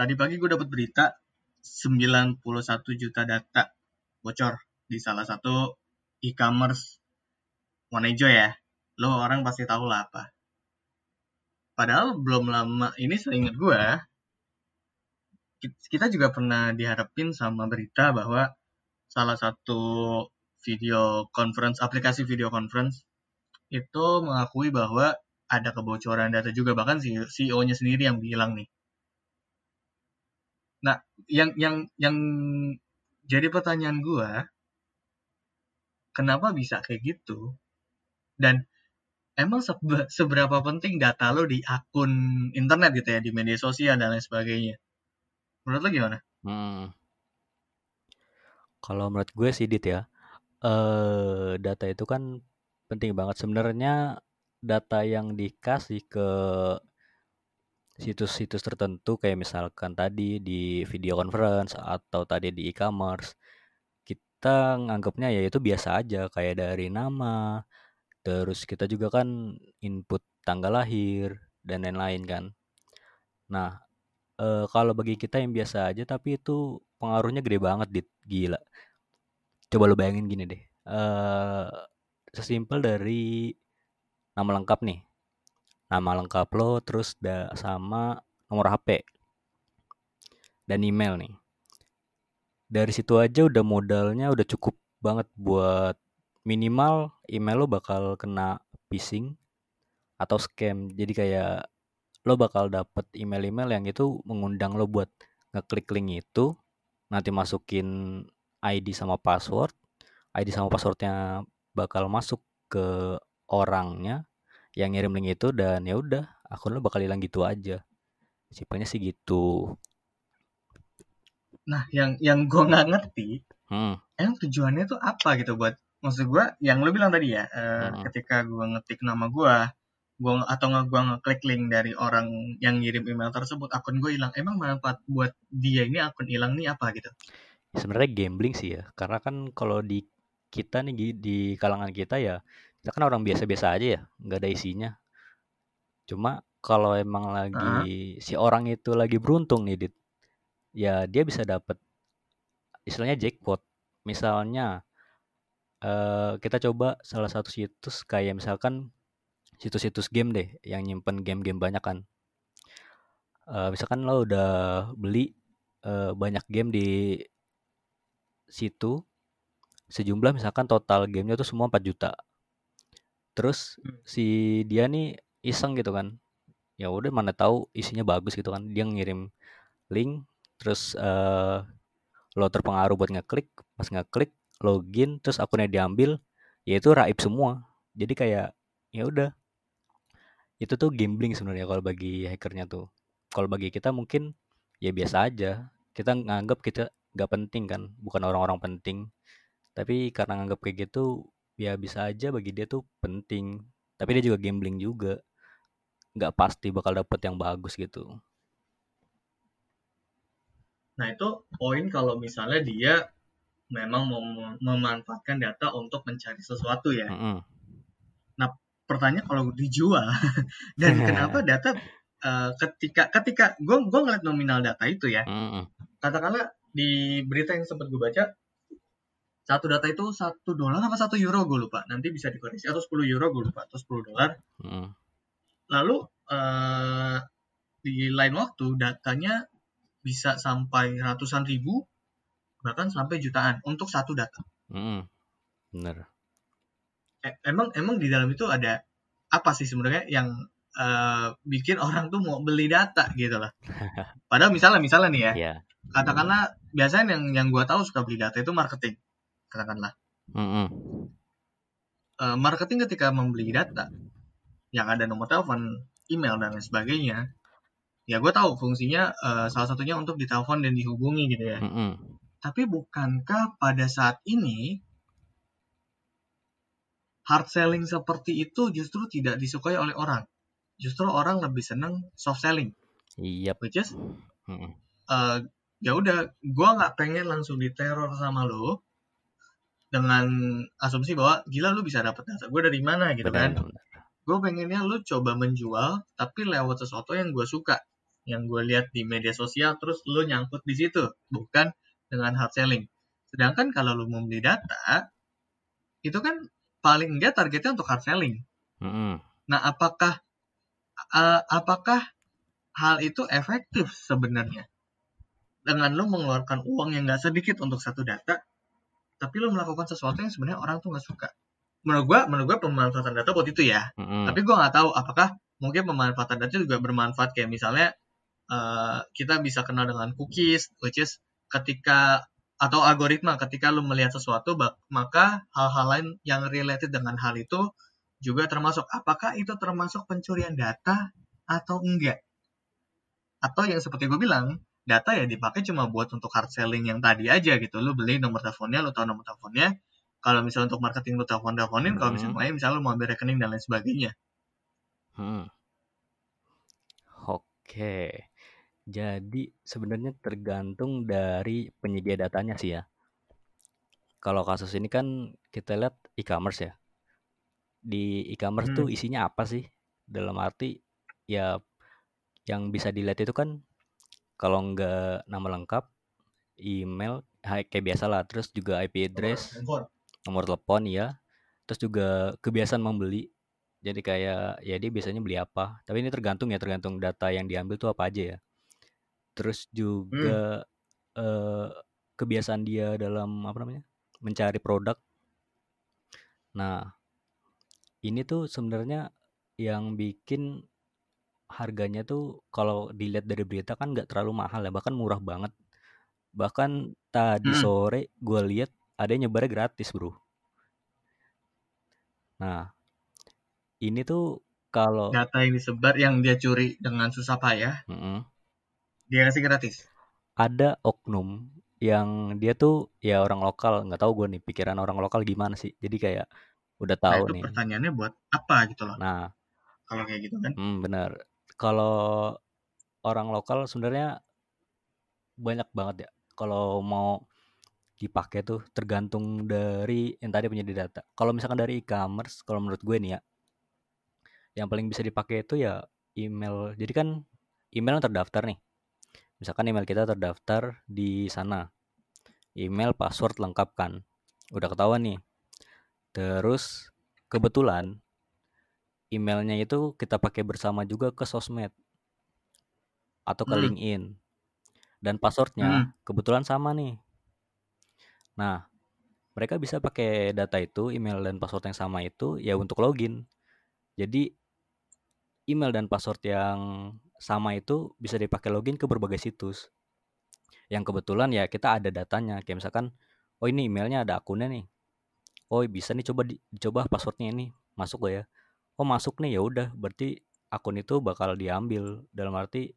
tadi pagi gue dapat berita 91 juta data bocor di salah satu e-commerce hijau ya. Lo orang pasti tahu lah apa. Padahal belum lama ini seingat gue, kita juga pernah diharapin sama berita bahwa salah satu video conference, aplikasi video conference itu mengakui bahwa ada kebocoran data juga bahkan CEO-nya sendiri yang bilang nih. Nah, yang yang yang jadi pertanyaan gue, kenapa bisa kayak gitu? Dan emang seberapa penting data lo di akun internet gitu ya, di media sosial dan lain sebagainya? Menurut lo gimana? Hmm. Kalau menurut gue sih Dit ya, eh, data itu kan penting banget. Sebenarnya data yang dikasih ke situs-situs tertentu kayak misalkan tadi di video conference atau tadi di e-commerce kita nganggapnya ya itu biasa aja kayak dari nama terus kita juga kan input tanggal lahir dan lain-lain kan. Nah e, kalau bagi kita yang biasa aja tapi itu pengaruhnya gede banget dit. Gila. Coba lo bayangin gini deh e, sesimpel dari nama lengkap nih nama lengkap lo terus da, sama nomor HP dan email nih dari situ aja udah modalnya udah cukup banget buat minimal email lo bakal kena phishing atau scam. Jadi kayak lo bakal dapet email-email yang itu mengundang lo buat ngeklik link itu, nanti masukin ID sama password, ID sama passwordnya bakal masuk ke orangnya yang ngirim link itu dan ya udah akun lo bakal hilang gitu aja. Simpelnya sih gitu. Nah, yang yang gue nggak ngerti, hmm. emang tujuannya tuh apa gitu buat maksud gue yang lo bilang tadi ya, uh, hmm. ketika gue ngetik nama gue, gue atau nggak gue ngeklik link dari orang yang ngirim email tersebut, akun gue hilang. Emang manfaat buat dia ini akun hilang nih apa gitu? Sebenarnya gambling sih ya, karena kan kalau di kita nih di kalangan kita ya, kita kan orang biasa-biasa aja ya, nggak ada isinya. Cuma kalau emang lagi uh -huh. si orang itu lagi beruntung nih, Dit, ya dia bisa dapat istilahnya jackpot. Misalnya uh, kita coba salah satu situs kayak misalkan situs-situs game deh yang nyimpen game-game banyak kan. Uh, misalkan lo udah beli uh, banyak game di situ sejumlah misalkan total gamenya tuh semua 4 juta. Terus hmm. si dia nih iseng gitu kan. Ya udah mana tahu isinya bagus gitu kan. Dia ngirim link terus uh, lo terpengaruh buat ngeklik pas ngeklik login terus akunnya diambil ya itu raib semua jadi kayak ya udah itu tuh gambling sebenarnya kalau bagi hackernya tuh kalau bagi kita mungkin ya biasa aja kita nganggap kita nggak penting kan bukan orang-orang penting tapi karena nganggap kayak gitu ya bisa aja bagi dia tuh penting tapi dia juga gambling juga nggak pasti bakal dapet yang bagus gitu Nah, itu poin kalau misalnya dia memang mem memanfaatkan data untuk mencari sesuatu ya. Mm -hmm. Nah, pertanyaan kalau dijual dan kenapa data uh, ketika ketika gue gue ngeliat nominal data itu ya. Mm -hmm. Katakanlah di berita yang sempat gue baca satu data itu satu dolar apa satu euro gue lupa nanti bisa dikoreksi atau 10 euro gue lupa atau 10 dolar mm. lalu uh, di lain waktu datanya bisa sampai ratusan ribu bahkan sampai jutaan untuk satu data. Hmm, benar. E emang emang di dalam itu ada apa sih sebenarnya yang uh, bikin orang tuh mau beli data gitu lah. Padahal misalnya misalnya nih ya, yeah. katakanlah biasanya yang yang gue tahu suka beli data itu marketing, katakanlah. Mm -hmm. uh, marketing ketika membeli data yang ada nomor telepon, email dan lain sebagainya, ya gue tahu fungsinya uh, salah satunya untuk ditelepon dan dihubungi gitu ya. Mm -hmm. Tapi bukankah pada saat ini hard selling seperti itu justru tidak disukai oleh orang? Justru orang lebih seneng soft selling. Iya. Yep. Which is, mm -hmm. uh, ya udah, gue nggak pengen langsung diteror sama lo dengan asumsi bahwa gila lu bisa dapat data gue dari mana gitu benar, kan? Gue pengennya lu coba menjual tapi lewat sesuatu yang gue suka yang gue lihat di media sosial terus lu nyangkut di situ bukan dengan hard selling sedangkan kalau lu mau beli data itu kan paling enggak targetnya untuk hard selling mm-hmm. nah apakah uh, apakah hal itu efektif sebenarnya dengan lu mengeluarkan uang yang nggak sedikit untuk satu data tapi lu melakukan sesuatu yang sebenarnya orang tuh nggak suka. Menurut gua menurut gua pemanfaatan data buat itu ya. Mm-hmm. tapi gua nggak tahu apakah mungkin pemanfaatan data juga bermanfaat kayak misalnya uh, kita bisa kenal dengan cookies which is ketika atau algoritma ketika lu melihat sesuatu maka hal-hal lain yang related dengan hal itu juga termasuk. Apakah itu termasuk pencurian data atau enggak? Atau yang seperti gue bilang data ya dipakai cuma buat untuk hard selling yang tadi aja gitu. Lu beli nomor teleponnya lu tahu nomor teleponnya. Kalau misalnya untuk marketing lu telepon teleponin hmm. kalau misalnya misalnya lu mau ambil rekening dan lain sebagainya. Hmm. oke. Jadi sebenarnya tergantung dari penyedia datanya sih ya. Kalau kasus ini kan kita lihat e-commerce ya. Di e-commerce hmm. tuh isinya apa sih? Dalam arti ya yang bisa dilihat itu kan kalau nggak nama lengkap email kayak biasa lah terus juga IP address nomor telepon ya terus juga kebiasaan membeli. Jadi kayak ya dia biasanya beli apa. Tapi ini tergantung ya tergantung data yang diambil tuh apa aja ya. Terus juga hmm. eh, kebiasaan dia dalam apa namanya mencari produk. Nah ini tuh sebenarnya yang bikin harganya tuh kalau dilihat dari berita kan nggak terlalu mahal ya bahkan murah banget. Bahkan tadi hmm. sore gue lihat ada yang nyebarnya gratis bro. Nah ini tuh kalau data yang disebar yang dia curi dengan susah payah mm -hmm. dia kasih gratis? Ada oknum yang dia tuh ya orang lokal nggak tahu gue nih pikiran orang lokal gimana sih. Jadi kayak udah nah, tahu nah, itu nih. pertanyaannya buat apa gitu loh? Nah. Kalau kayak gitu kan? Hmm, benar kalau orang lokal sebenarnya banyak banget ya kalau mau dipakai tuh tergantung dari yang tadi penyedia data. Kalau misalkan dari e-commerce, kalau menurut gue nih ya, yang paling bisa dipakai itu ya email. Jadi kan email yang terdaftar nih. Misalkan email kita terdaftar di sana. Email, password lengkap kan. Udah ketahuan nih. Terus kebetulan emailnya itu kita pakai bersama juga ke sosmed atau ke hmm. LinkedIn. Dan passwordnya hmm. kebetulan sama nih Nah, mereka bisa pakai data itu, email dan password yang sama itu ya untuk login. Jadi email dan password yang sama itu bisa dipakai login ke berbagai situs. Yang kebetulan ya kita ada datanya. Kayak misalkan, oh ini emailnya ada akunnya nih. Oh bisa nih coba dicoba passwordnya ini masuk gak ya? Oh masuk nih ya udah. Berarti akun itu bakal diambil. Dalam arti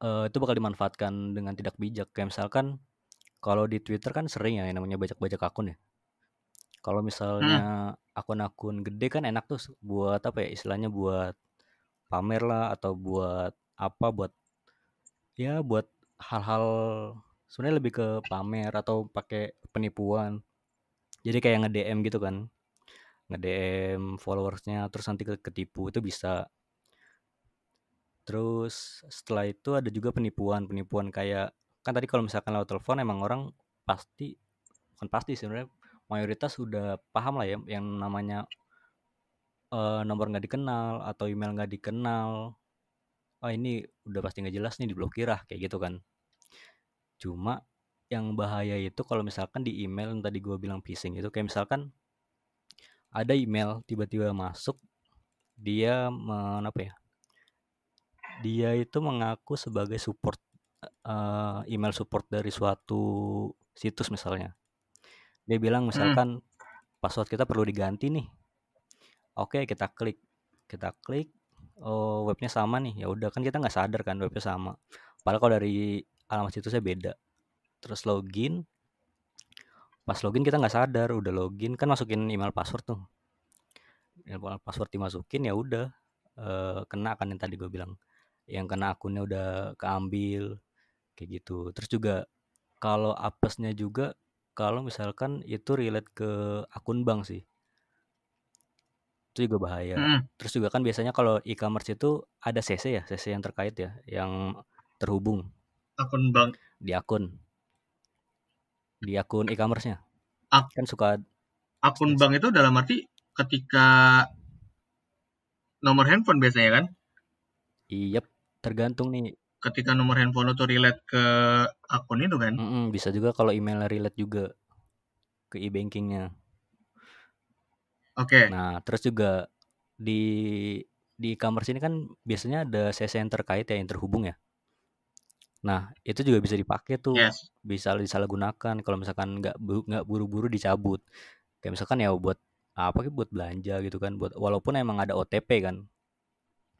uh, itu bakal dimanfaatkan dengan tidak bijak. Kayak misalkan kalau di Twitter kan sering ya yang namanya bajak-bajak akun ya. Kalau misalnya hmm. akun-akun gede kan enak tuh buat apa ya istilahnya buat pamer lah atau buat apa buat ya buat hal-hal sebenarnya lebih ke pamer atau pakai penipuan. Jadi kayak nge-DM gitu kan. Nge-DM followersnya terus nanti ketipu itu bisa. Terus setelah itu ada juga penipuan, penipuan kayak kan tadi kalau misalkan lewat telepon emang orang pasti bukan pasti sebenarnya mayoritas sudah paham lah ya yang namanya uh, nomor nggak dikenal atau email nggak dikenal oh ini udah pasti nggak jelas nih diblokir lah kayak gitu kan cuma yang bahaya itu kalau misalkan di email yang tadi gue bilang phishing itu kayak misalkan ada email tiba-tiba masuk dia apa ya dia itu mengaku sebagai support uh, email support dari suatu situs misalnya. Dia bilang hmm. misalkan hmm. password kita perlu diganti nih. Oke, kita klik. Kita klik oh webnya sama nih. Ya udah kan kita nggak sadar kan webnya sama. Padahal kalau dari alamat situsnya beda. Terus login. Pas login kita nggak sadar, udah login. Kan masukin email password tuh. Email password dimasukin ya udah. Uh, kena kan yang tadi gue bilang. Yang kena akunnya udah keambil kayak gitu. Terus juga kalau apesnya juga kalau misalkan itu relate ke akun bank sih. Itu juga bahaya. Mm. terus juga kan biasanya kalau e-commerce itu ada CC ya CC yang terkait ya yang terhubung. Akun bank. Di akun di akun e-commerce-nya. Ak kan suka akun bank itu dalam arti ketika nomor handphone biasanya kan? Iya tergantung nih. Ketika nomor handphone itu relate ke akun itu kan? Mm -mm, bisa juga kalau email relate juga ke e-bankingnya. Oke. Okay. nah terus juga di di e-commerce ini kan biasanya ada yang terkait ya yang terhubung ya Nah, itu juga bisa dipakai tuh. Yes. Bisa disalahgunakan kalau misalkan nggak nggak buru-buru dicabut. Kayak misalkan ya buat apa sih buat belanja gitu kan, buat walaupun emang ada OTP kan.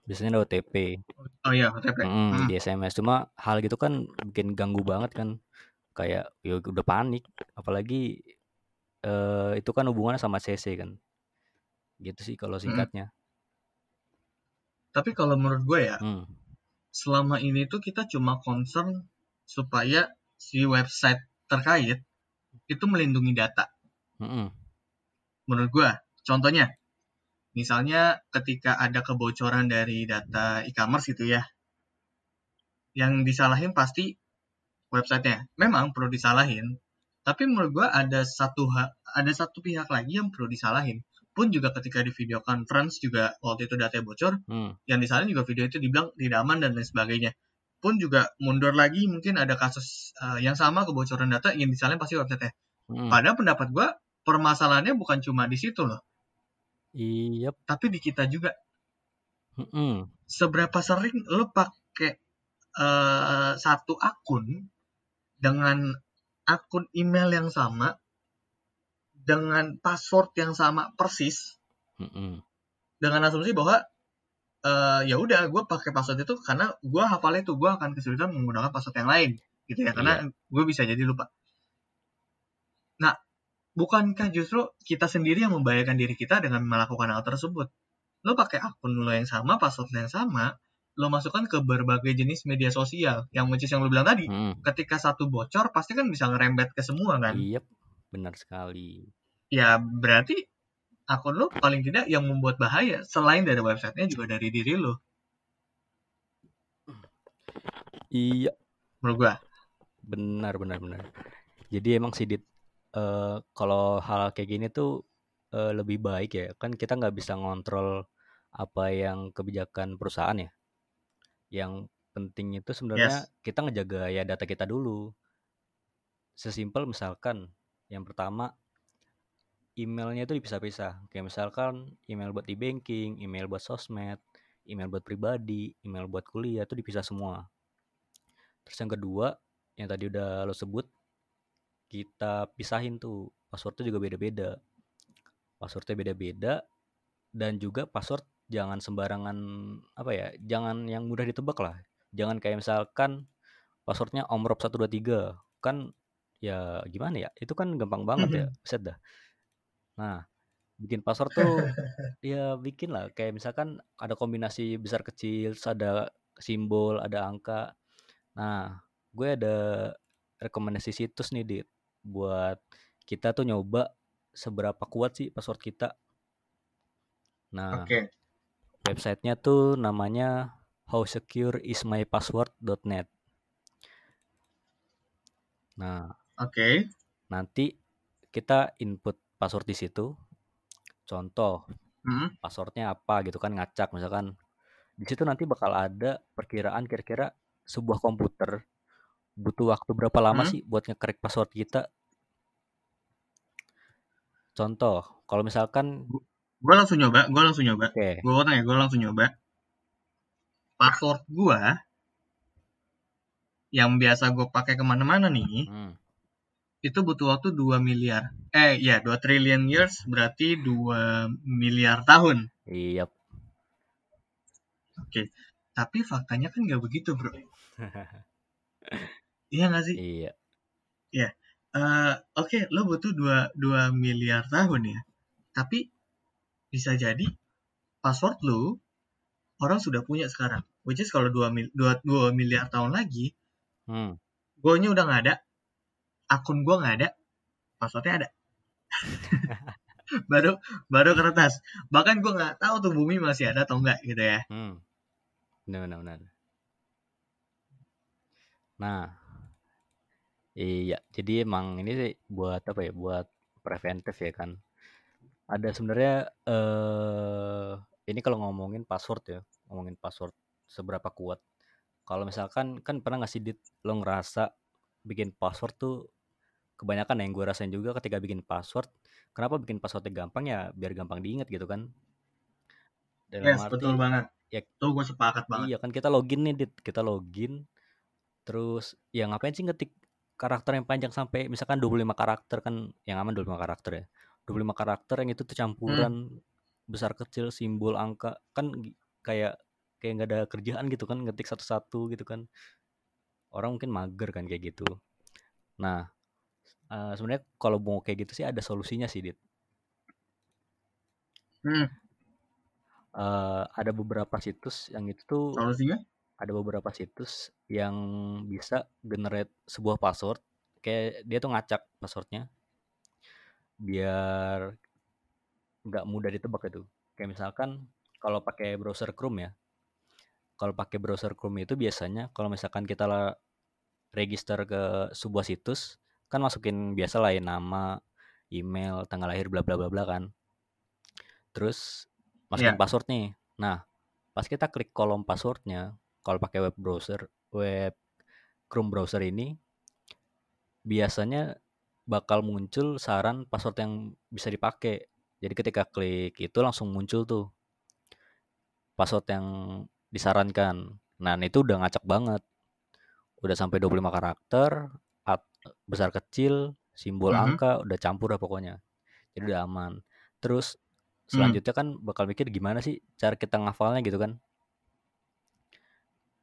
Biasanya ada OTP. Oh iya, OTP. Mm, hmm. di SMS. Cuma hal gitu kan bikin ganggu banget kan. Kayak ya udah panik, apalagi eh, itu kan hubungannya sama CC kan. Gitu sih kalau singkatnya. Hmm. Tapi kalau menurut gue ya, hmm selama ini tuh kita cuma concern supaya si website terkait itu melindungi data. Mm -hmm. Menurut gua, contohnya, misalnya ketika ada kebocoran dari data e-commerce gitu ya, yang disalahin pasti websitenya. Memang perlu disalahin, tapi menurut gua ada satu ada satu pihak lagi yang perlu disalahin pun juga ketika di video conference juga waktu itu datanya bocor hmm. yang di sana juga video itu dibilang tidak aman dan lain sebagainya pun juga mundur lagi mungkin ada kasus uh, yang sama kebocoran data yang misalnya pasti website hmm. pada pendapat gue permasalahannya bukan cuma di situ loh iya yep. tapi di kita juga hmm. seberapa sering lo pakai uh, satu akun dengan akun email yang sama dengan password yang sama persis mm -hmm. dengan asumsi bahwa uh, ya udah gue pakai password itu karena gue hafal itu gue akan kesulitan menggunakan password yang lain gitu ya karena yeah. gue bisa jadi lupa nah bukankah justru kita sendiri yang membahayakan diri kita dengan melakukan hal tersebut lo pakai akun lo yang sama password yang sama lo masukkan ke berbagai jenis media sosial yang which yang lo bilang tadi hmm. ketika satu bocor pasti kan bisa ngerembet ke semua kan iya yep benar sekali. Ya berarti akun lo paling tidak yang membuat bahaya selain dari websitenya juga dari diri lo. Iya. Menurut gua. Benar benar benar. Jadi emang sih dit uh, kalau hal kayak gini tuh uh, lebih baik ya kan kita nggak bisa ngontrol apa yang kebijakan perusahaan ya. Yang penting itu sebenarnya yes. kita ngejaga ya data kita dulu. Sesimpel misalkan yang pertama, emailnya itu dipisah-pisah. Kayak misalkan email buat e-banking, email buat sosmed, email buat pribadi, email buat kuliah itu dipisah semua. Terus yang kedua, yang tadi udah lo sebut, kita pisahin tuh passwordnya juga beda-beda. Passwordnya beda-beda dan juga password jangan sembarangan apa ya, jangan yang mudah ditebak lah. Jangan kayak misalkan passwordnya omrop 123 kan ya gimana ya itu kan gampang banget ya mhm. set dah nah bikin password tuh ya bikin lah kayak misalkan ada kombinasi besar kecil ada simbol ada angka nah gue ada rekomendasi situs nih dit buat kita tuh nyoba seberapa kuat sih password kita nah okay. websitenya tuh namanya howsecureismypassword.net nah Oke. Okay. Nanti kita input password di situ. Contoh, hmm. passwordnya apa gitu kan ngacak misalkan. Di situ nanti bakal ada perkiraan kira-kira sebuah komputer butuh waktu berapa lama hmm. sih buat nge-crack password kita. Contoh, kalau misalkan gue langsung nyoba, gue langsung nyoba. Okay. Gue ya, gue langsung nyoba. Password gue yang biasa gue pakai ke mana-mana nih, hmm itu butuh waktu 2 miliar. Eh, ya, 2 trillion years berarti 2 miliar tahun. Iya. Yep. Oke. Tapi faktanya kan nggak begitu, bro. iya nggak sih? Iya. Iya. Uh, Oke, okay, lo butuh 2, 2 miliar tahun ya. Tapi bisa jadi password lo orang sudah punya sekarang. Which is kalau 2, mil, 2, 2 miliar tahun lagi, hmm. gue udah nggak ada, akun gue nggak ada, passwordnya ada. baru baru kertas. Bahkan gue nggak tahu tuh bumi masih ada atau enggak gitu ya. Hmm. benar benar benar nah iya. Jadi emang ini sih buat apa ya? Buat preventif ya kan. Ada sebenarnya eh ini kalau ngomongin password ya ngomongin password seberapa kuat. Kalau misalkan kan pernah nggak sih dit lo ngerasa bikin password tuh kebanyakan yang gue rasain juga ketika bikin password kenapa bikin passwordnya gampang ya biar gampang diingat gitu kan. Dalam yes, arti, betul banget. ya tuh gue sepakat banget. iya kan kita login nih dit. Kita login terus ya ngapain sih ngetik karakter yang panjang sampai misalkan 25 karakter kan yang aman 25 karakter ya. 25 karakter yang itu tuh campuran hmm. besar kecil simbol angka kan kayak kayak nggak ada kerjaan gitu kan ngetik satu-satu gitu kan. Orang mungkin mager kan kayak gitu. Nah uh, sebenarnya kalau mau kayak gitu sih ada solusinya sih dit. Hmm. uh, ada beberapa situs yang itu tuh solusinya? ada beberapa situs yang bisa generate sebuah password. Kayak dia tuh ngacak passwordnya biar nggak mudah ditebak itu. Kayak misalkan kalau pakai browser Chrome ya kalau pakai browser Chrome itu biasanya kalau misalkan kita register ke sebuah situs kan masukin biasa lah ya nama email tanggal lahir bla bla bla bla kan. Terus masukin yeah. password nih. Nah pas kita klik kolom passwordnya kalau pakai web browser web Chrome browser ini biasanya bakal muncul saran password yang bisa dipakai. Jadi ketika klik itu langsung muncul tuh password yang disarankan. Nah itu udah ngacak banget. Udah sampai 25 karakter besar kecil simbol mm -hmm. angka udah campur lah pokoknya jadi udah aman terus mm. selanjutnya mm. kan bakal mikir gimana sih cara kita ngafalnya gitu kan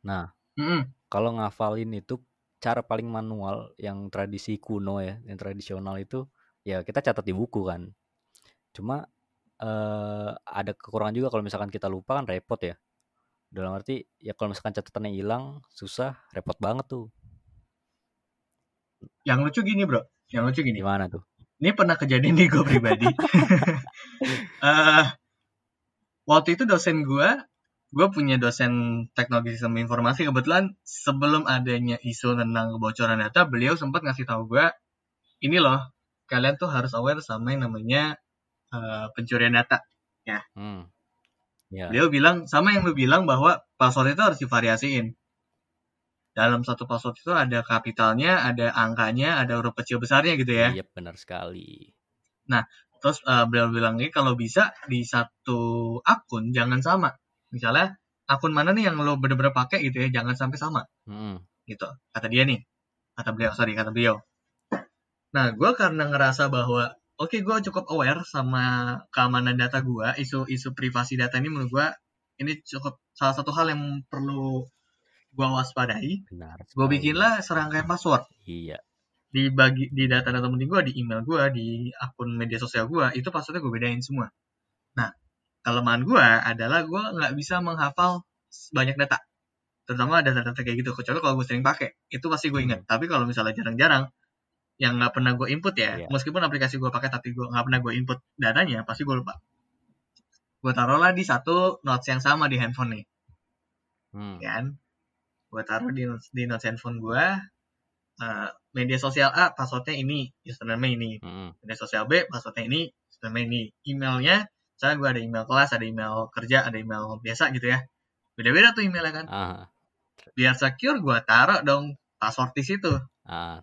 nah mm -hmm. kalau ngafalin itu cara paling manual yang tradisi kuno ya yang tradisional itu ya kita catat di buku kan cuma eh, ada kekurangan juga kalau misalkan kita lupa kan repot ya dalam arti ya kalau misalkan catatannya hilang susah repot banget tuh yang lucu gini bro. Yang lucu gini. Gimana tuh? Ini pernah kejadian nih gue pribadi. Uh, waktu itu dosen gue gue punya dosen teknologi sistem informasi. Kebetulan sebelum adanya isu tentang kebocoran data beliau sempat ngasih tahu gue ini loh kalian tuh harus aware sama yang namanya uh, pencurian data. Ya. Hmm. Yeah. Beliau bilang sama yang lu bilang bahwa password itu harus divariasiin. Dalam satu password itu ada kapitalnya, ada angkanya, ada huruf kecil besarnya gitu ya. Iya, benar sekali. Nah, terus uh, beliau bilang ini kalau bisa di satu akun jangan sama. Misalnya akun mana nih yang lo bener-bener pakai gitu ya, jangan sampai sama. Hmm. Gitu. Kata dia nih. Kata beliau, sorry, kata beliau. Nah, gue karena ngerasa bahwa oke okay, gue cukup aware sama keamanan data gue isu-isu privasi data ini menurut gue ini cukup salah satu hal yang perlu gue waspadai gue bikinlah serangkaian password. Iya. Di bagi di data-data penting gue di email gue di akun media sosial gue itu passwordnya gue bedain semua. Nah kelemahan gue adalah gue nggak bisa menghafal banyak data. Terutama data-data kayak gitu kecuali kalau gue sering pakai. Itu pasti gue ingat. Hmm. tapi kalau misalnya jarang-jarang yang nggak pernah gue input ya yeah. meskipun aplikasi gue pakai tapi gue nggak pernah gue input datanya pasti gue lupa. Gue taruhlah di satu notes yang sama di handphone nih. Hmm. kan gue taruh di notes, di notes handphone gue uh, media sosial A passwordnya ini username ini. Hmm. media sosial B passwordnya ini username ini. Emailnya saya gue ada email kelas ada email kerja ada email biasa gitu ya. Beda-beda tuh emailnya kan. Uh. biar secure gue taruh dong password di situ. Uh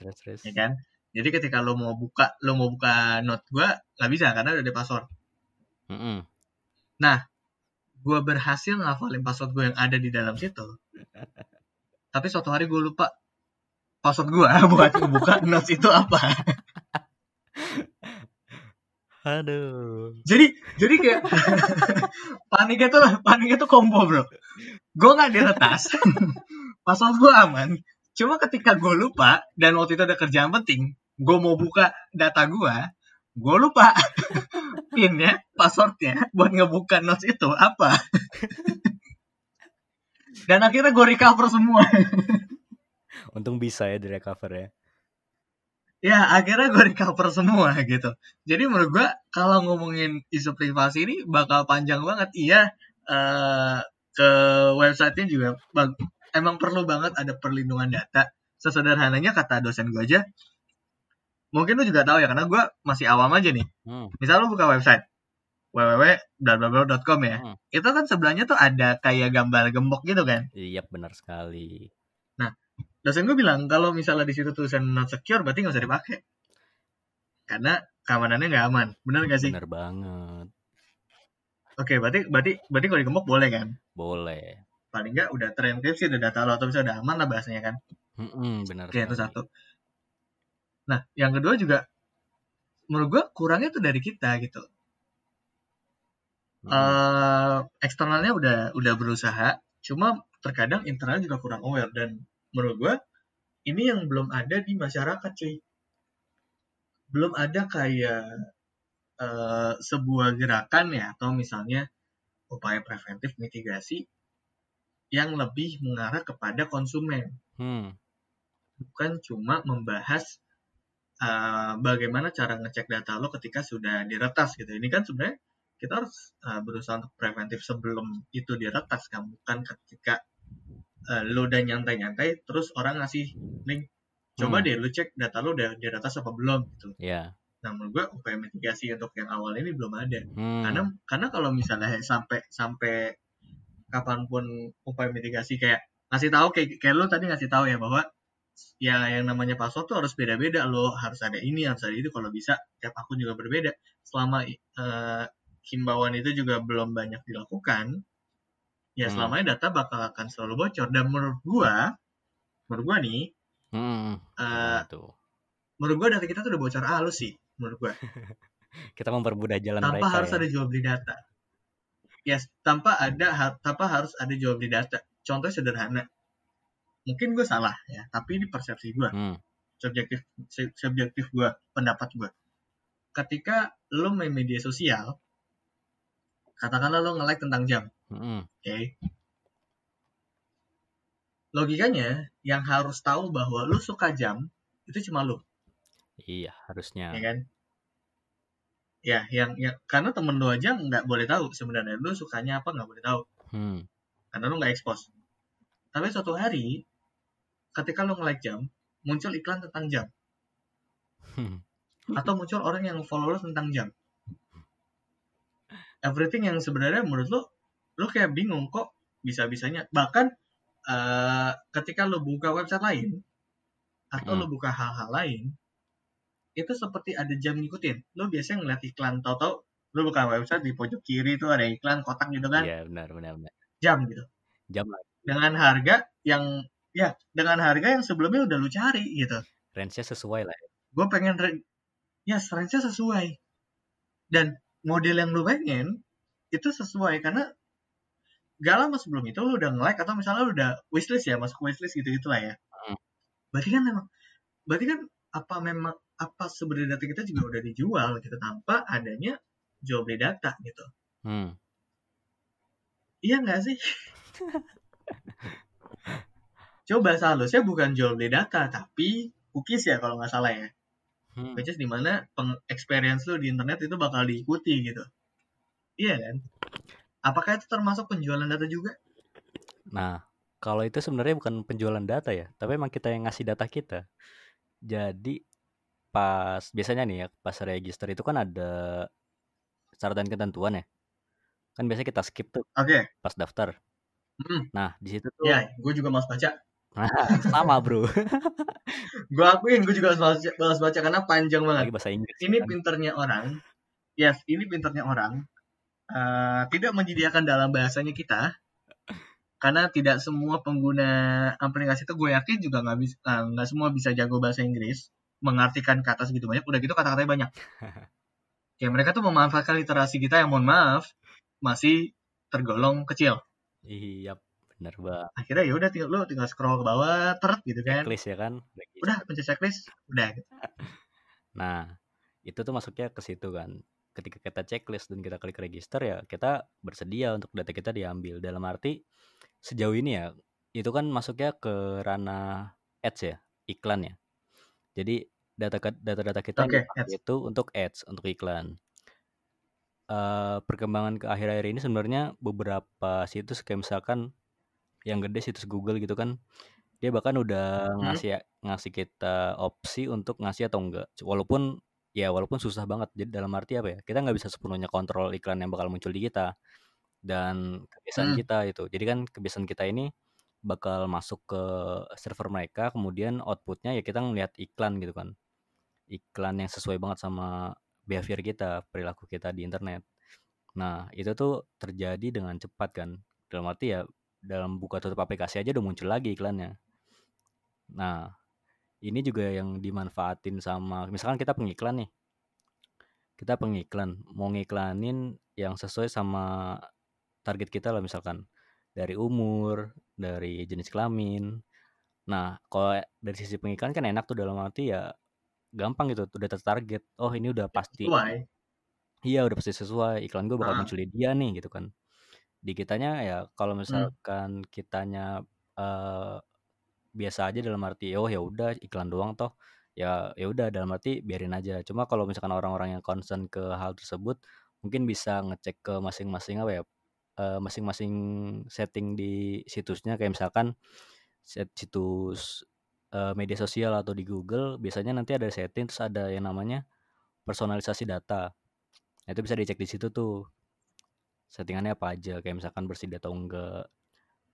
terus terus. Ya kan? Jadi ketika lo mau buka lo mau buka note gue nggak bisa karena udah ada password. Mm -hmm. nah gue berhasil ngafalin password gue yang ada di dalam situ tapi suatu hari gue lupa password gue buat buka notes itu apa Aduh. Jadi jadi kayak paniknya tuh paniknya tuh combo bro. Gue nggak diretas, password gue aman, Cuma ketika gue lupa dan waktu itu ada kerjaan penting, gue mau buka data gue, gue lupa pinnya, passwordnya buat ngebuka notes itu apa. Dan akhirnya gue recover semua. Untung bisa ya di recover ya. ya akhirnya gue recover semua gitu jadi menurut gue kalau ngomongin isu privasi ini bakal panjang banget iya uh, ke websitenya juga bang, emang perlu banget ada perlindungan data sesederhananya kata dosen gue aja mungkin lu juga tahu ya karena gue masih awam aja nih hmm. misal lu buka website www.blablabla.com ya hmm. itu kan sebelahnya tuh ada kayak gambar gembok gitu kan iya benar sekali nah dosen gue bilang kalau misalnya di situ tulisan not secure berarti nggak usah dipakai karena keamanannya nggak aman benar gak sih benar banget Oke, berarti berarti berarti kalau digembok boleh kan? Boleh. Paling nggak udah terenkripsi, udah data lo atau bisa udah aman lah bahasanya kan? Mm-mm, benar. Oke, itu satu. Nah, yang kedua juga menurut gua kurangnya tuh dari kita gitu. Uh, eksternalnya udah udah berusaha, cuma terkadang internalnya juga kurang aware dan menurut gua ini yang belum ada di masyarakat cuy. Belum ada kayak uh, sebuah gerakan ya atau misalnya upaya preventif mitigasi yang lebih mengarah kepada konsumen. Hmm. Bukan cuma membahas uh, bagaimana cara ngecek data lo ketika sudah diretas gitu. Ini kan sebenarnya kita harus uh, berusaha untuk preventif sebelum itu diretas kan, bukan ketika uh, lo udah nyantai-nyantai terus orang ngasih link coba hmm. deh lo cek data lo udah diretas apa belum gitu. Yeah. Nah menurut gue upaya mitigasi untuk yang awal ini belum ada. Hmm. Karena karena kalau misalnya sampai sampai kapan pun upaya mitigasi kayak ngasih tahu kayak kayak lo tadi ngasih tahu ya bahwa ya yang namanya password tuh harus beda-beda lo harus ada ini harus ada itu kalau bisa tiap akun juga berbeda selama uh, himbauan itu juga belum banyak dilakukan ya hmm. selamanya data bakal akan selalu bocor dan menurut gua menurut gua nih hmm. uh, menurut gua data kita tuh udah bocor halus sih menurut gue. Kita mempermudah jalan tanpa mereka. harus ya. ada jual beli data. Yes, tanpa ada tanpa harus ada jual beli data. Contohnya sederhana. Mungkin gue salah ya, tapi ini persepsi gue. Hmm. Subjektif subjektif gue, pendapat gue. Ketika lo main media sosial, katakanlah lo nge-like tentang jam. Hmm. Oke. Okay. Logikanya yang harus tahu bahwa lo suka jam itu cuma lo. Iya, harusnya. Ya kan? Ya, yang ya karena temen lu aja nggak boleh tahu sebenarnya lu sukanya apa nggak boleh tahu. Hmm. Karena lu nggak expose. Tapi suatu hari ketika lu nge-like jam, muncul iklan tentang jam. Hmm. Atau muncul orang yang follow lu tentang jam. Everything yang sebenarnya menurut lu lu kayak bingung kok bisa-bisanya bahkan uh, ketika lu buka website lain atau hmm. lu buka hal-hal lain itu seperti ada jam ngikutin. Lo biasanya ngeliat iklan, tau-tau lo buka website di pojok kiri itu ada iklan kotak gitu kan? Iya benar benar benar. Jam gitu. Jam lah. Dengan harga yang ya dengan harga yang sebelumnya udah lu cari gitu. Range-nya sesuai lah. Ya. Gue pengen ya range-nya sesuai. Dan model yang lu pengen itu sesuai karena gak lama sebelum itu lu udah nge-like atau misalnya lu udah wishlist ya masuk wishlist gitu gitu lah ya. Hmm. Berarti kan memang berarti kan apa memang apa sebenarnya data kita juga udah dijual gitu tanpa adanya jual beli data gitu. Hmm. Iya nggak sih? Coba seharusnya bukan jual beli data tapi cookies ya kalau nggak salah ya. Hmm. Which is di mana experience lu di internet itu bakal diikuti gitu. Iya kan? Apakah itu termasuk penjualan data juga? Nah, kalau itu sebenarnya bukan penjualan data ya, tapi emang kita yang ngasih data kita. Jadi pas biasanya nih ya pas register itu kan ada syarat dan ketentuan ya kan biasanya kita skip tuh okay. pas daftar mm. nah di situ tuh ya gue juga malas baca nah, sama bro. Gue akuin gue juga malas baca, malas baca karena panjang banget. Lagi bahasa Inggris ini kan? pinternya orang. Yes ini pinternya orang. Uh, tidak menyediakan dalam bahasanya kita. Karena tidak semua pengguna aplikasi itu gue yakin juga nggak bisa nggak uh, semua bisa jago bahasa Inggris mengartikan kata segitu banyak. Udah gitu kata-katanya banyak. Kayak mereka tuh memanfaatkan literasi kita yang mohon maaf masih tergolong kecil. Iya benar banget. Akhirnya ya udah tinggal lu tinggal scroll ke bawah ter gitu kan. Checklist ya kan? Udah pencet checklist udah gitu. nah itu tuh masuknya ke situ kan. Ketika kita checklist dan kita klik register ya kita bersedia untuk data kita diambil. Dalam arti sejauh ini ya itu kan masuknya ke ranah ads ya iklan ya. Jadi data data-data kita okay, itu untuk ads untuk iklan. Uh, perkembangan ke akhir-akhir ini sebenarnya beberapa situs kayak misalkan yang gede situs Google gitu kan. Dia bahkan udah hmm. ngasih ngasih kita opsi untuk ngasih atau enggak. Walaupun ya walaupun susah banget. Jadi dalam arti apa ya kita nggak bisa sepenuhnya kontrol iklan yang bakal muncul di kita dan kebiasaan hmm. kita itu jadi kan kebiasaan kita ini bakal masuk ke server mereka kemudian outputnya ya kita ngeliat iklan gitu kan. Iklan yang sesuai banget sama behavior kita perilaku kita di internet. Nah itu tuh terjadi dengan cepat kan. Dalam arti ya dalam buka tutup aplikasi aja udah muncul lagi iklannya Nah, ini juga yang dimanfaatin sama misalkan kita pengiklan nih. Kita pengiklan, mau ngiklanin yang sesuai sama target kita lah misalkan dari umur, dari jenis kelamin. Nah, kalau dari sisi pengiklan kan enak tuh dalam arti ya gampang gitu, udah tertarget. Oh, ini udah pasti. Sesuai. Iya, udah pasti sesuai. Iklan gue bakal nah. muncul di dia nih gitu kan. Di kitanya ya kalau misalkan hmm. kitanya uh, biasa aja dalam arti oh ya udah iklan doang toh. Ya ya udah dalam arti biarin aja. Cuma kalau misalkan orang-orang yang concern ke hal tersebut mungkin bisa ngecek ke masing-masing apa ya uh, masing-masing setting di situsnya. Kayak misalkan set situs uh, media sosial atau di Google biasanya nanti ada setting terus ada yang namanya personalisasi data. Nah, itu bisa dicek di situ tuh settingannya apa aja kayak misalkan bersih atau enggak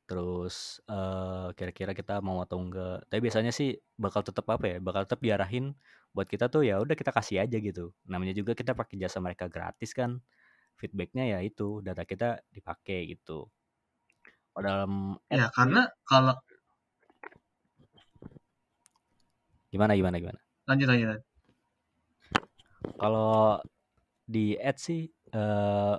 terus uh, kira-kira kita mau atau enggak. Tapi biasanya sih bakal tetap apa ya bakal tetap diarahin buat kita tuh ya udah kita kasih aja gitu. Namanya juga kita pakai jasa mereka gratis kan feedbacknya ya itu data kita dipakai gitu. Oh, dalam ya karena kalau gimana gimana gimana? Lanjut lanjut kalau di ads sih uh,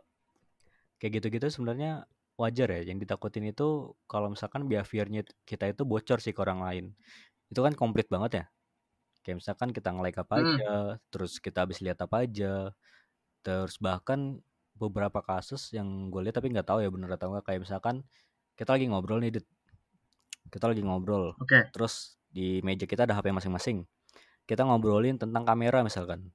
kayak gitu-gitu sebenarnya wajar ya yang ditakutin itu kalau misalkan behaviornya kita itu bocor sih ke orang lain. Itu kan komplit banget ya. Kayak misalkan kita nge-like apa hmm. aja terus kita habis lihat apa aja terus bahkan beberapa kasus yang gue lihat tapi nggak tahu ya bener atau enggak kayak misalkan kita lagi ngobrol nih kita lagi ngobrol okay. terus di meja kita ada HP masing-masing. Kita ngobrolin tentang kamera misalkan.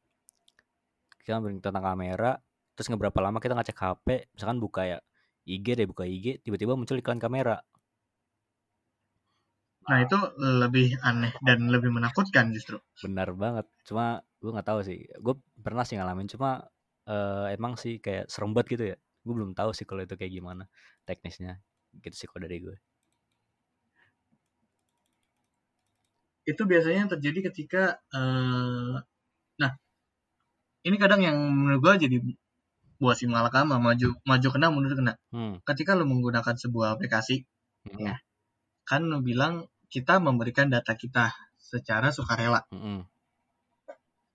Kita ngobrolin tentang kamera terus nggak berapa lama kita ngecek HP misalkan buka ya IG deh buka IG tiba-tiba muncul iklan kamera. Nah itu lebih aneh dan lebih menakutkan justru. Benar banget cuma gue nggak tahu sih. Gue pernah sih ngalamin cuma uh, emang sih kayak serem banget gitu ya. Gue belum tahu sih kalau itu kayak gimana teknisnya gitu sih kalau dari gue itu biasanya terjadi ketika uh, nah ini kadang yang menurut gue jadi buat si malakama maju maju kena mundur kena hmm. ketika lu menggunakan sebuah aplikasi hmm. ya kan lu bilang kita memberikan data kita secara sukarela hmm.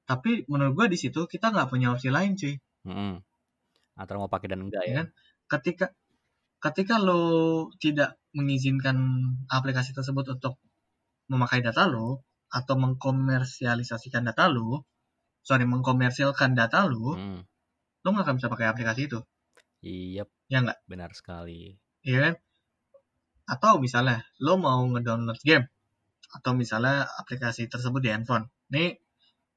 tapi menurut gua di situ kita nggak punya opsi lain cuy hmm. antara mau pakai dan enggak ya, kan ketika ketika lo tidak mengizinkan aplikasi tersebut untuk memakai data lo atau mengkomersialisasikan data lo sorry mengkomersilkan data lo hmm lo nggak akan bisa pakai aplikasi itu. Iya. Ya nggak? Benar sekali. Iya kan? Atau misalnya lo mau ngedownload game atau misalnya aplikasi tersebut di handphone. Ini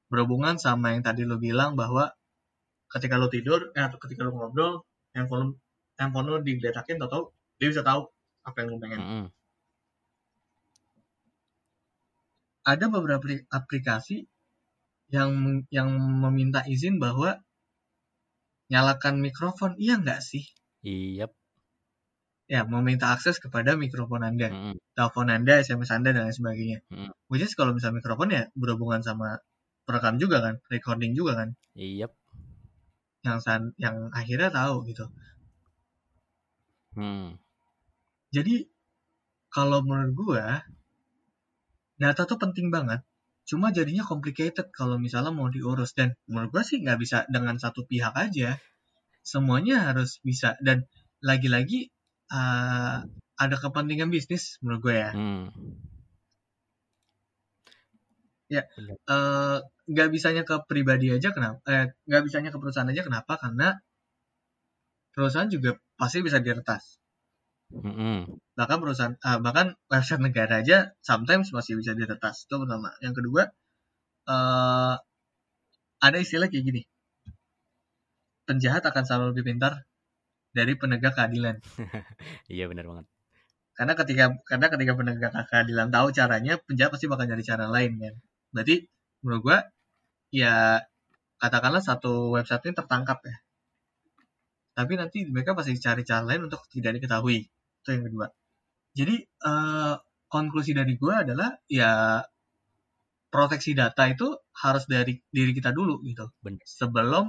berhubungan sama yang tadi lo bilang bahwa ketika lo tidur eh, atau ketika lo ngobrol handphone handphone lo digeletakin atau dia bisa tahu apa yang lo pengen. Mm -hmm. Ada beberapa aplikasi yang yang meminta izin bahwa nyalakan mikrofon iya nggak sih? Iya. Ya meminta akses kepada mikrofon anda. Mm. telepon anda sms anda dan lain sebagainya. Mm. which is kalau misalnya mikrofon ya berhubungan sama perekam juga kan recording juga kan. Iya. Yang san yang akhirnya tahu gitu. Mm. jadi kalau menurut gua data tuh penting banget Cuma jadinya complicated kalau misalnya mau diurus dan menurut gue sih nggak bisa dengan satu pihak aja. Semuanya harus bisa dan lagi-lagi uh, ada kepentingan bisnis menurut gue ya. Hmm. Ya, eh, nggak uh, bisanya ke pribadi aja kenapa? Eh, nggak bisanya ke perusahaan aja kenapa? Karena perusahaan juga pasti bisa diretas. Mm-hmm. Bahkan perusahaan, uh, bahkan website negara aja sometimes masih bisa diretas. Itu pertama. Yang kedua, uh, ada istilah kayak gini. Penjahat akan selalu lebih pintar dari penegak keadilan. iya benar banget. Karena ketika karena ketika penegak keadilan tahu caranya, penjahat pasti bakal nyari cara lain kan. Berarti menurut gua ya katakanlah satu website ini tertangkap ya. Tapi nanti mereka pasti cari cara lain untuk tidak diketahui. Itu yang kedua. Jadi uh, konklusi dari gue adalah ya proteksi data itu harus dari diri kita dulu gitu. Bener. Sebelum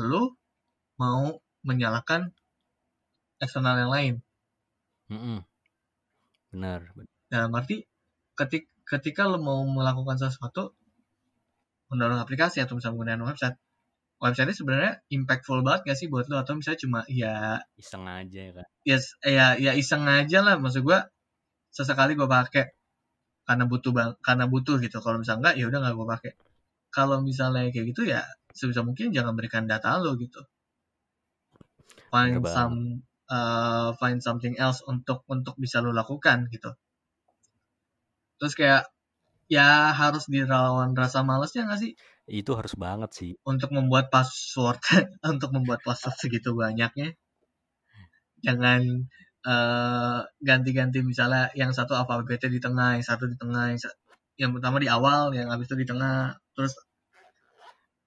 lu mau menyalahkan eksternal yang lain. Mm -mm. Benar. Dalam arti ketik, ketika lo mau melakukan sesuatu, mendownload aplikasi atau misalnya menggunakan website, website ini sebenarnya impactful banget gak sih buat lo? Atau misalnya cuma ya iseng aja ya kan? Yes, ya ya iseng aja lah. Maksud gue sesekali gue pakai karena butuh bang karena butuh gitu. Kalau misalnya enggak ya udah nggak gue pakai kalau misalnya kayak gitu ya sebisa mungkin jangan berikan data lo gitu. Find Bener some uh, find something else untuk untuk bisa lo lakukan gitu. Terus kayak ya harus dilawan rasa malesnya nggak sih itu harus banget sih untuk membuat password untuk membuat password segitu banyaknya jangan eh, ganti-ganti misalnya yang satu alfabetnya di tengah, yang satu di tengah, yang, yang pertama di awal, yang habis itu di tengah, terus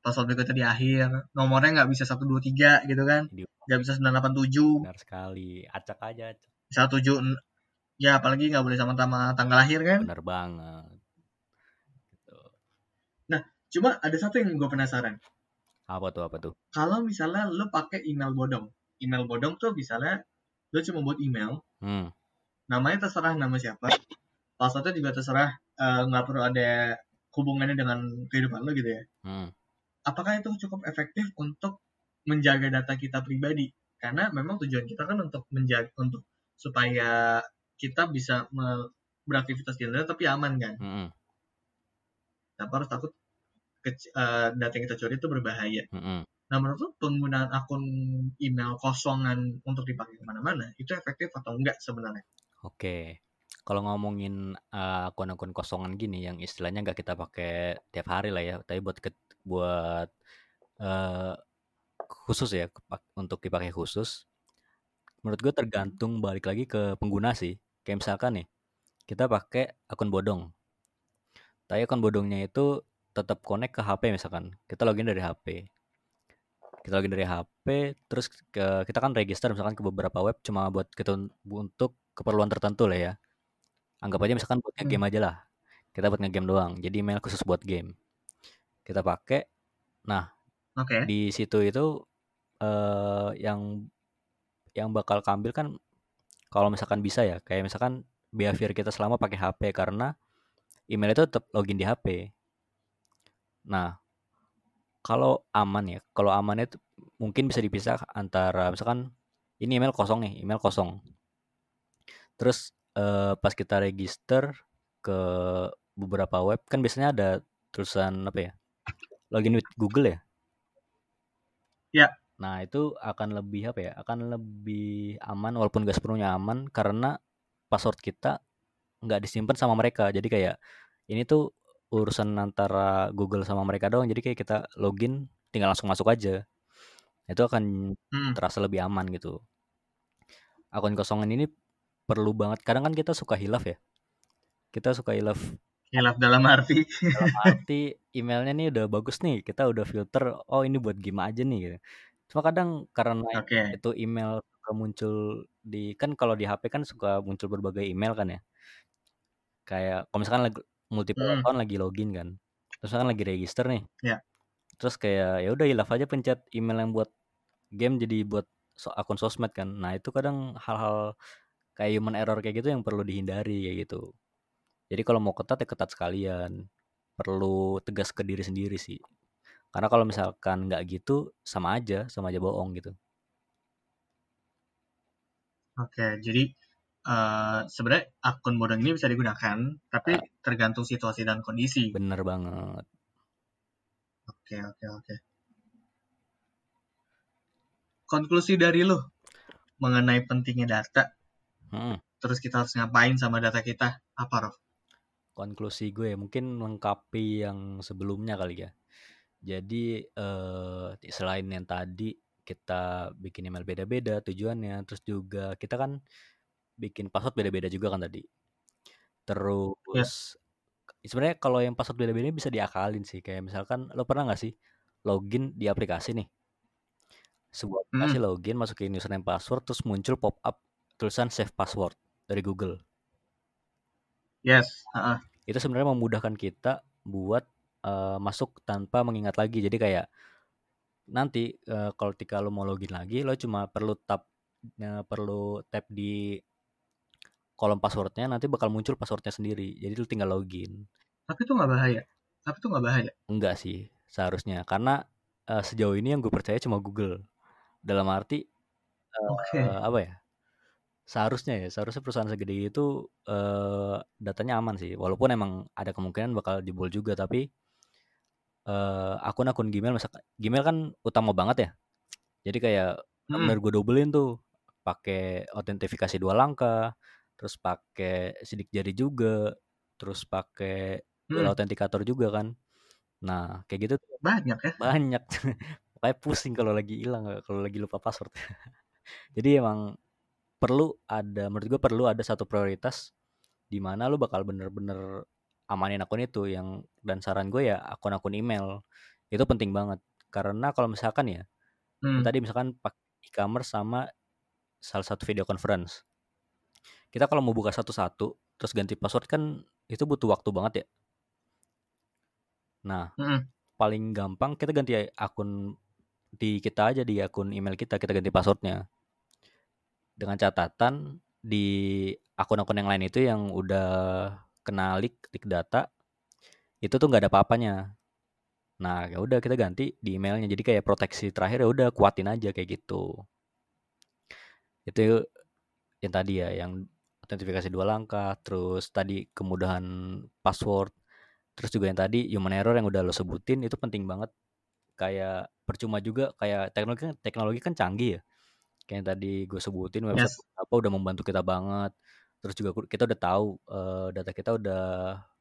password berikutnya di akhir, nomornya nggak bisa satu dua tiga gitu kan, nggak bisa sembilan delapan tujuh. Benar sekali, acak aja. Satu tujuh, ya apalagi nggak boleh sama-sama tanggal lahir kan? Benar banget. Cuma ada satu yang gue penasaran. Apa tuh apa tuh? Kalau misalnya lo pakai email bodong, email bodong tuh misalnya lo cuma buat email hmm. namanya terserah nama siapa passwordnya juga terserah eh, nggak uh, perlu ada hubungannya dengan kehidupan lo gitu ya hmm. apakah itu cukup efektif untuk menjaga data kita pribadi karena memang tujuan kita kan untuk menjaga untuk supaya kita bisa beraktivitas di internet tapi aman kan hmm. tanpa harus takut ke, uh, data yang kita curi itu berbahaya hmm. Nah, menurut lu penggunaan akun email kosongan untuk dipakai ke mana-mana itu efektif atau enggak sebenarnya? Oke, kalau ngomongin uh, akun-akun kosongan gini yang istilahnya nggak kita pakai tiap hari lah ya, tapi buat ke, buat uh, khusus ya untuk dipakai khusus. Menurut gue tergantung balik lagi ke pengguna sih. Kayak misalkan nih, kita pakai akun bodong. Tapi akun bodongnya itu tetap connect ke HP misalkan. Kita login dari HP kita login dari HP terus ke, kita kan register misalkan ke beberapa web cuma buat kita untuk keperluan tertentu lah ya anggap aja misalkan buat game hmm. aja lah kita buat ngegame doang jadi email khusus buat game kita pakai nah okay. di situ itu uh, yang yang bakal kambil kan kalau misalkan bisa ya kayak misalkan behavior kita selama pakai HP karena email itu tetap login di HP nah kalau aman ya, kalau aman itu mungkin bisa dipisah antara misalkan ini email kosong nih, email kosong. Terus uh, pas kita register ke beberapa web kan biasanya ada tulisan apa ya? Login with Google ya? Ya. Nah, itu akan lebih apa ya? Akan lebih aman walaupun gak sepenuhnya aman karena password kita nggak disimpan sama mereka. Jadi kayak ini tuh urusan antara Google sama mereka doang. Jadi kayak kita login tinggal langsung masuk aja. Itu akan hmm. terasa lebih aman gitu. Akun kosongan ini perlu banget. Kadang kan kita suka hilaf ya. Kita suka hilaf. Hilaf dalam arti? Dalam arti emailnya nih udah bagus nih. Kita udah filter oh ini buat game aja nih gitu. cuma kadang karena okay. itu email muncul di kan kalau di HP kan suka muncul berbagai email kan ya. Kayak kalau misalkan multiple hmm. account lagi login kan. Terus kan lagi register nih. Yeah. terus kayak ya udah hilaf aja pencet email yang buat game jadi buat so akun sosmed kan. Nah itu kadang hal-hal kayak human error kayak gitu yang perlu dihindari kayak gitu. Jadi kalau mau ketat ya ketat sekalian. Perlu tegas ke diri sendiri sih. Karena kalau misalkan nggak gitu sama aja sama aja bohong gitu. Oke jadi uh, sebenarnya akun bodong ini bisa digunakan, tapi uh, tergantung situasi dan kondisi. Bener banget. Oke, oke, oke. Konklusi dari lo mengenai pentingnya data, hmm. terus kita harus ngapain sama data kita, apa Rof? Konklusi gue mungkin melengkapi yang sebelumnya kali ya. Jadi uh, selain yang tadi kita bikin email beda-beda tujuannya, terus juga kita kan bikin password beda-beda juga kan tadi. Terus yeah. sebenarnya kalau yang password beda-beda bisa diakalin sih. Kayak misalkan lo pernah nggak sih login di aplikasi nih? Sebuah aplikasi hmm. login, masukin username password, terus muncul pop up tulisan save password dari Google. Yes. Uh -uh. Itu sebenarnya memudahkan kita buat uh, masuk tanpa mengingat lagi. Jadi kayak nanti uh, kalau ketika lo mau login lagi, lo cuma perlu tap uh, perlu tap di kolom passwordnya, nanti bakal muncul passwordnya sendiri. Jadi lo tinggal login. Tapi itu nggak bahaya. Tapi itu nggak bahaya. Enggak sih, seharusnya. Karena uh, sejauh ini yang gue percaya cuma Google. Dalam arti uh, okay. apa ya? Seharusnya ya, seharusnya perusahaan segede itu uh, datanya aman sih. Walaupun emang ada kemungkinan bakal jebol juga, tapi uh, akun-akun Gmail misalkan Gmail kan utama banget ya. Jadi kayak hmm. bener gue dobelin tuh pakai autentifikasi dua langkah, terus pakai sidik jari juga, terus pakai hmm. autentikator juga kan. Nah, kayak gitu banyak ya. Banyak. kayak pusing kalau lagi hilang, kalau lagi lupa password. Jadi emang perlu ada menurut gue perlu ada satu prioritas di mana lu bakal bener-bener amanin akun itu yang dan saran gue ya akun-akun email itu penting banget karena kalau misalkan ya hmm. tadi misalkan pakai e-commerce sama salah satu video conference kita kalau mau buka satu-satu terus ganti password kan itu butuh waktu banget ya. Nah hmm. paling gampang kita ganti akun di kita aja di akun email kita kita ganti passwordnya. Dengan catatan di akun-akun yang lain itu yang udah kena leak leak data itu tuh nggak ada apa-apanya. Nah ya udah kita ganti di emailnya. Jadi kayak proteksi terakhir ya udah kuatin aja kayak gitu. Itu yang tadi ya yang autentifikasi dua langkah terus tadi kemudahan password terus juga yang tadi human error yang udah lo sebutin itu penting banget. Kayak percuma juga kayak teknologi teknologi kan canggih ya. Kayak yang tadi gue sebutin website yes. apa udah membantu kita banget. Terus juga kita udah tahu uh, data kita udah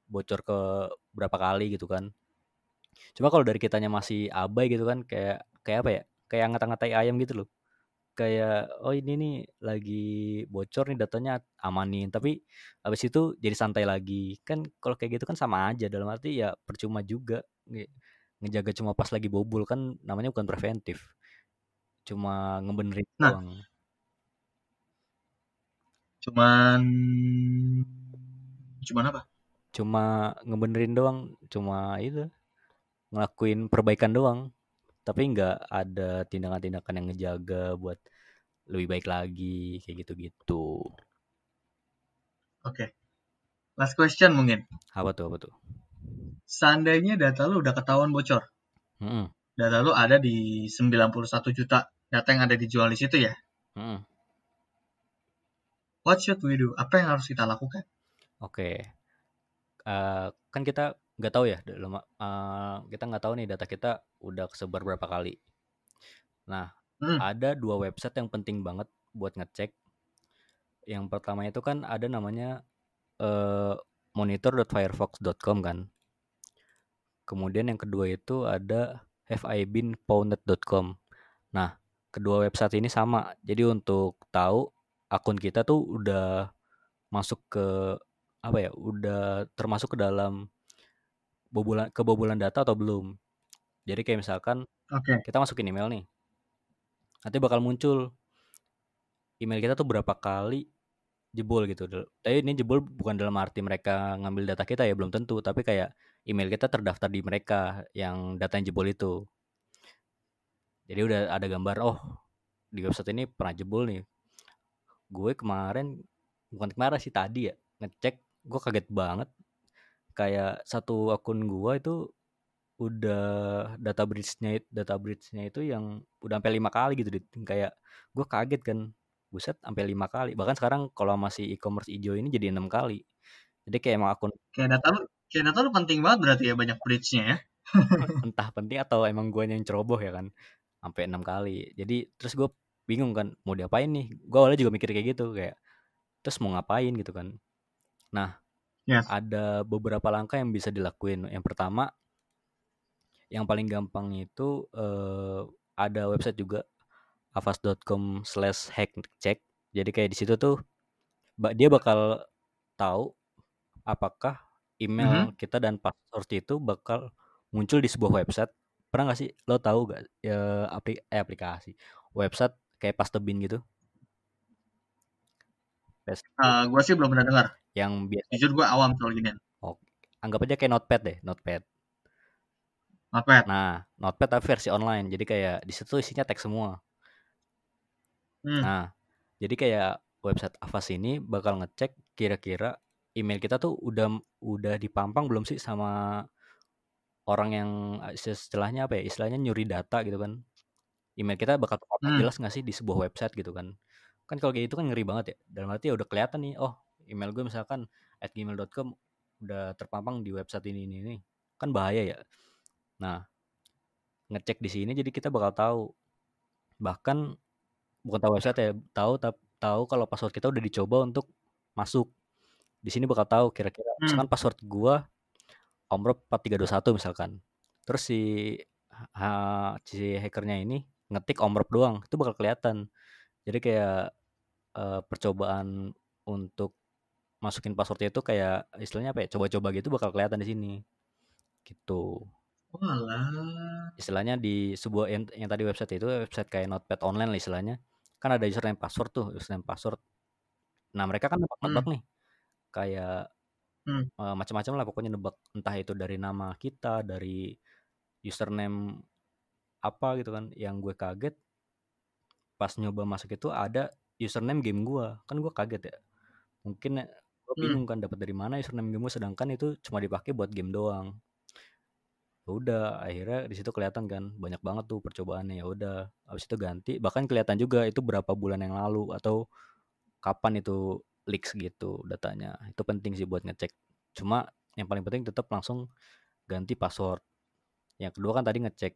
bocor ke berapa kali gitu kan. Cuma kalau dari kitanya masih abai gitu kan kayak kayak apa ya kayak ngata-ngatai ayam gitu loh kayak oh ini nih lagi bocor nih datanya amanin. Tapi habis itu jadi santai lagi. Kan kalau kayak gitu kan sama aja dalam arti ya percuma juga ngejaga cuma pas lagi bobol kan namanya bukan preventif. Cuma ngebenerin nah, doang. Cuman cuman apa? Cuma ngebenerin doang, cuma itu ngelakuin perbaikan doang. Tapi nggak ada tindakan-tindakan yang ngejaga buat lebih baik lagi kayak gitu-gitu. Oke. Okay. Last question mungkin. Apa tuh? Apa tuh? Seandainya data lu udah ketahuan bocor. Hmm. Data lu ada di 91 juta data yang ada dijual di situ ya. Hmm what should we do? Apa yang harus kita lakukan? Oke, okay. uh, kan kita nggak tahu ya, uh, kita nggak tahu nih data kita udah kesebar berapa kali. Nah, hmm. ada dua website yang penting banget buat ngecek. Yang pertama itu kan ada namanya uh, monitor.firefox.com kan. Kemudian yang kedua itu ada haveibeenpwned.com. Nah, kedua website ini sama. Jadi untuk tahu akun kita tuh udah masuk ke apa ya udah termasuk ke dalam bobolan kebobolan data atau belum. Jadi kayak misalkan okay. kita masukin email nih. Nanti bakal muncul email kita tuh berapa kali jebol gitu. Tapi ini jebol bukan dalam arti mereka ngambil data kita ya belum tentu. Tapi kayak email kita terdaftar di mereka yang data yang jebol itu. Jadi udah ada gambar oh di website ini pernah jebol nih. Gue kemarin bukan kemarin sih tadi ya ngecek gue kaget banget kayak satu akun gue itu udah data bridge-nya data bridge-nya itu yang udah sampai lima kali gitu kayak gue kaget kan buset sampai lima kali. Bahkan sekarang kalau masih e-commerce hijau ini jadi enam kali. Jadi kayak emang akun kayak data lu kayak data lu penting banget berarti ya banyak bridge-nya ya. Entah penting atau emang gue yang ceroboh ya kan sampai enam kali. Jadi terus gue bingung kan mau diapain nih? Gue awalnya juga mikir kayak gitu kayak terus mau ngapain gitu kan. Nah yes. ada beberapa langkah yang bisa dilakuin. Yang pertama yang paling gampang itu uh, ada website juga avas.com slash hack check. Jadi kayak di situ tuh dia bakal tahu apakah email mm -hmm. kita dan password itu bakal muncul di sebuah website. Pernah nggak sih? Lo tahu gak ya aplik eh, aplikasi website kayak Pastebin gitu uh, eh, gue sih belum pernah dengar. Yang biasa. Jujur gue awam soal gini. Oh, anggap aja kayak notepad deh notepad. Notepad. Nah notepad tapi versi online. Jadi kayak di situ isinya teks semua. Hmm. nah jadi kayak website Avas ini bakal ngecek kira-kira email kita tuh udah udah dipampang belum sih sama orang yang istilahnya apa ya? Istilahnya nyuri data gitu kan. Email kita bakal hmm. jelas nggak sih di sebuah website gitu kan kan kalau kayak itu kan ngeri banget ya dalam arti ya udah kelihatan nih oh email gue misalkan at gmail.com udah terpampang di website ini ini ini kan bahaya ya nah ngecek di sini jadi kita bakal tahu bahkan bukan tahu website ya tahu tahu kalau password kita udah dicoba untuk masuk di sini bakal tahu kira-kira hmm. misalkan password gua Omrop 4321 misalkan. Terus si ha, si hackernya ini ngetik Omrop doang, itu bakal kelihatan. Jadi kayak uh, percobaan untuk masukin passwordnya itu kayak istilahnya apa ya? Coba-coba gitu bakal kelihatan di sini. Gitu. Walah. Istilahnya di sebuah yang, yang tadi website itu website kayak Notepad online lah istilahnya. Kan ada username password tuh, username password. Nah, mereka kan nebak-nebak hmm. nih. Kayak Hmm. Uh, macam-macam lah pokoknya nebak entah itu dari nama kita, dari username apa gitu kan. Yang gue kaget pas nyoba masuk itu ada username game gue. Kan gue kaget ya. Mungkin gue hmm. bingung kan dapat dari mana username game gue sedangkan itu cuma dipakai buat game doang. Ya udah akhirnya di situ kelihatan kan banyak banget tuh percobaannya ya udah habis itu ganti bahkan kelihatan juga itu berapa bulan yang lalu atau kapan itu leaks gitu datanya. Itu penting sih buat ngecek. Cuma yang paling penting tetap langsung ganti password. Yang kedua kan tadi ngecek.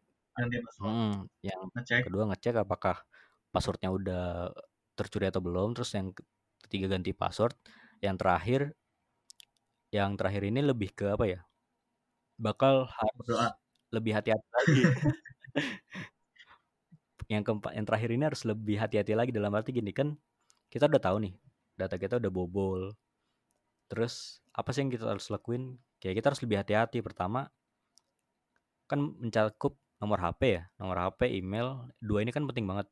Hmm, yang ngecek. kedua ngecek apakah passwordnya udah tercuri atau belum. Terus yang ketiga ganti password. Yang terakhir, yang terakhir ini lebih ke apa ya? Bakal harus lebih hati-hati lagi. yang keempat, yang terakhir ini harus lebih hati-hati lagi dalam arti gini kan kita udah tahu nih data kita udah bobol terus apa sih yang kita harus lakuin kayak kita harus lebih hati-hati pertama kan mencakup nomor HP ya nomor HP email dua ini kan penting banget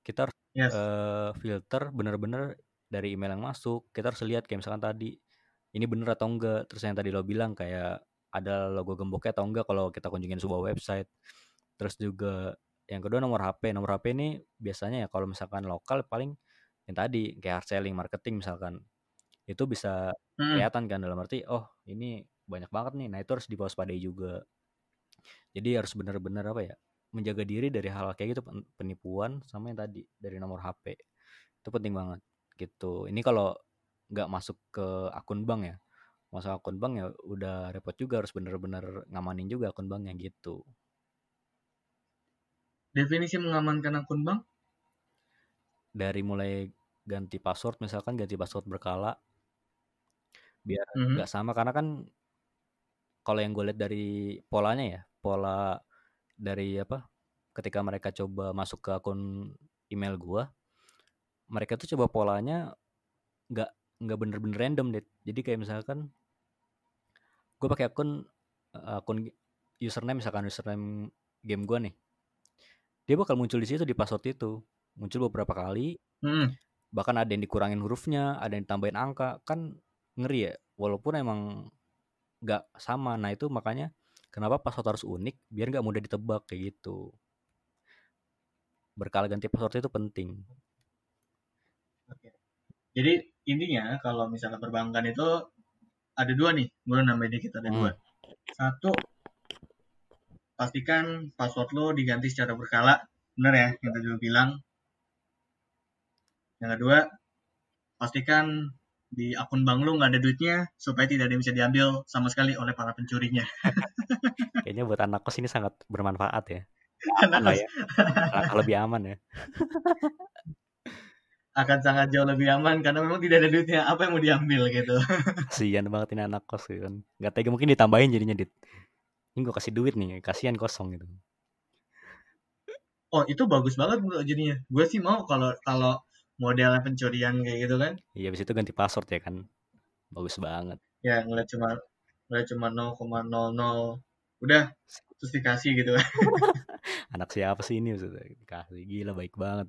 kita harus yes. uh, filter bener-bener dari email yang masuk kita harus lihat kayak misalkan tadi ini bener atau enggak terus yang tadi lo bilang kayak ada logo gemboknya atau enggak kalau kita kunjungin sebuah website terus juga yang kedua nomor HP nomor HP ini biasanya ya kalau misalkan lokal paling yang tadi kayak hard selling marketing misalkan itu bisa hmm. kelihatan kan dalam arti oh ini banyak banget nih nah itu harus diwaspadai juga jadi harus benar-benar apa ya menjaga diri dari hal, -hal kayak gitu penipuan sama yang tadi dari nomor HP itu penting banget gitu. Ini kalau nggak masuk ke akun bank ya masuk akun bank ya udah repot juga harus benar-benar ngamanin juga akun banknya gitu. Definisi mengamankan akun bank? Dari mulai ganti password misalkan ganti password berkala biar nggak mm -hmm. sama. Karena kan kalau yang gue lihat dari polanya ya pola dari apa ketika mereka coba masuk ke akun email gue mereka tuh coba polanya nggak nggak bener-bener random deh jadi kayak misalkan gue pakai akun akun username misalkan username game gue nih. Dia bakal muncul di situ di password itu. Muncul beberapa kali hmm. bahkan ada yang dikurangin hurufnya ada yang ditambahin angka. Kan ngeri ya walaupun emang nggak sama. Nah itu makanya kenapa password harus unik? Biar nggak mudah ditebak kayak gitu. Berkala ganti password itu penting. Oke. jadi intinya kalau misalnya perbankan itu ada dua nih. Gue nambahin dikit ada hmm. dua satu pastikan password lo diganti secara berkala. Benar ya yang tadi lo bilang. Yang kedua, pastikan di akun bank lu nggak ada duitnya supaya tidak ada yang bisa diambil sama sekali oleh para pencurinya. Kayaknya buat anak kos ini sangat bermanfaat ya. Anak kos. Ya. lebih aman ya. Akan sangat jauh lebih aman karena memang tidak ada duitnya. Apa yang mau diambil gitu. Kasian banget ini anak kos gitu kan. Gak tega mungkin ditambahin jadinya dit. ini gue kasih duit nih kasihan kosong gitu oh itu bagus banget jadinya gue sih mau kalau kalau modelnya pencurian kayak gitu kan? Iya habis itu ganti password ya kan? Bagus banget. Ya ngeliat cuma ngeliat cuma 0,00 udah terus dikasih gitu anak siapa sih ini maksudnya? Dikasih gila baik banget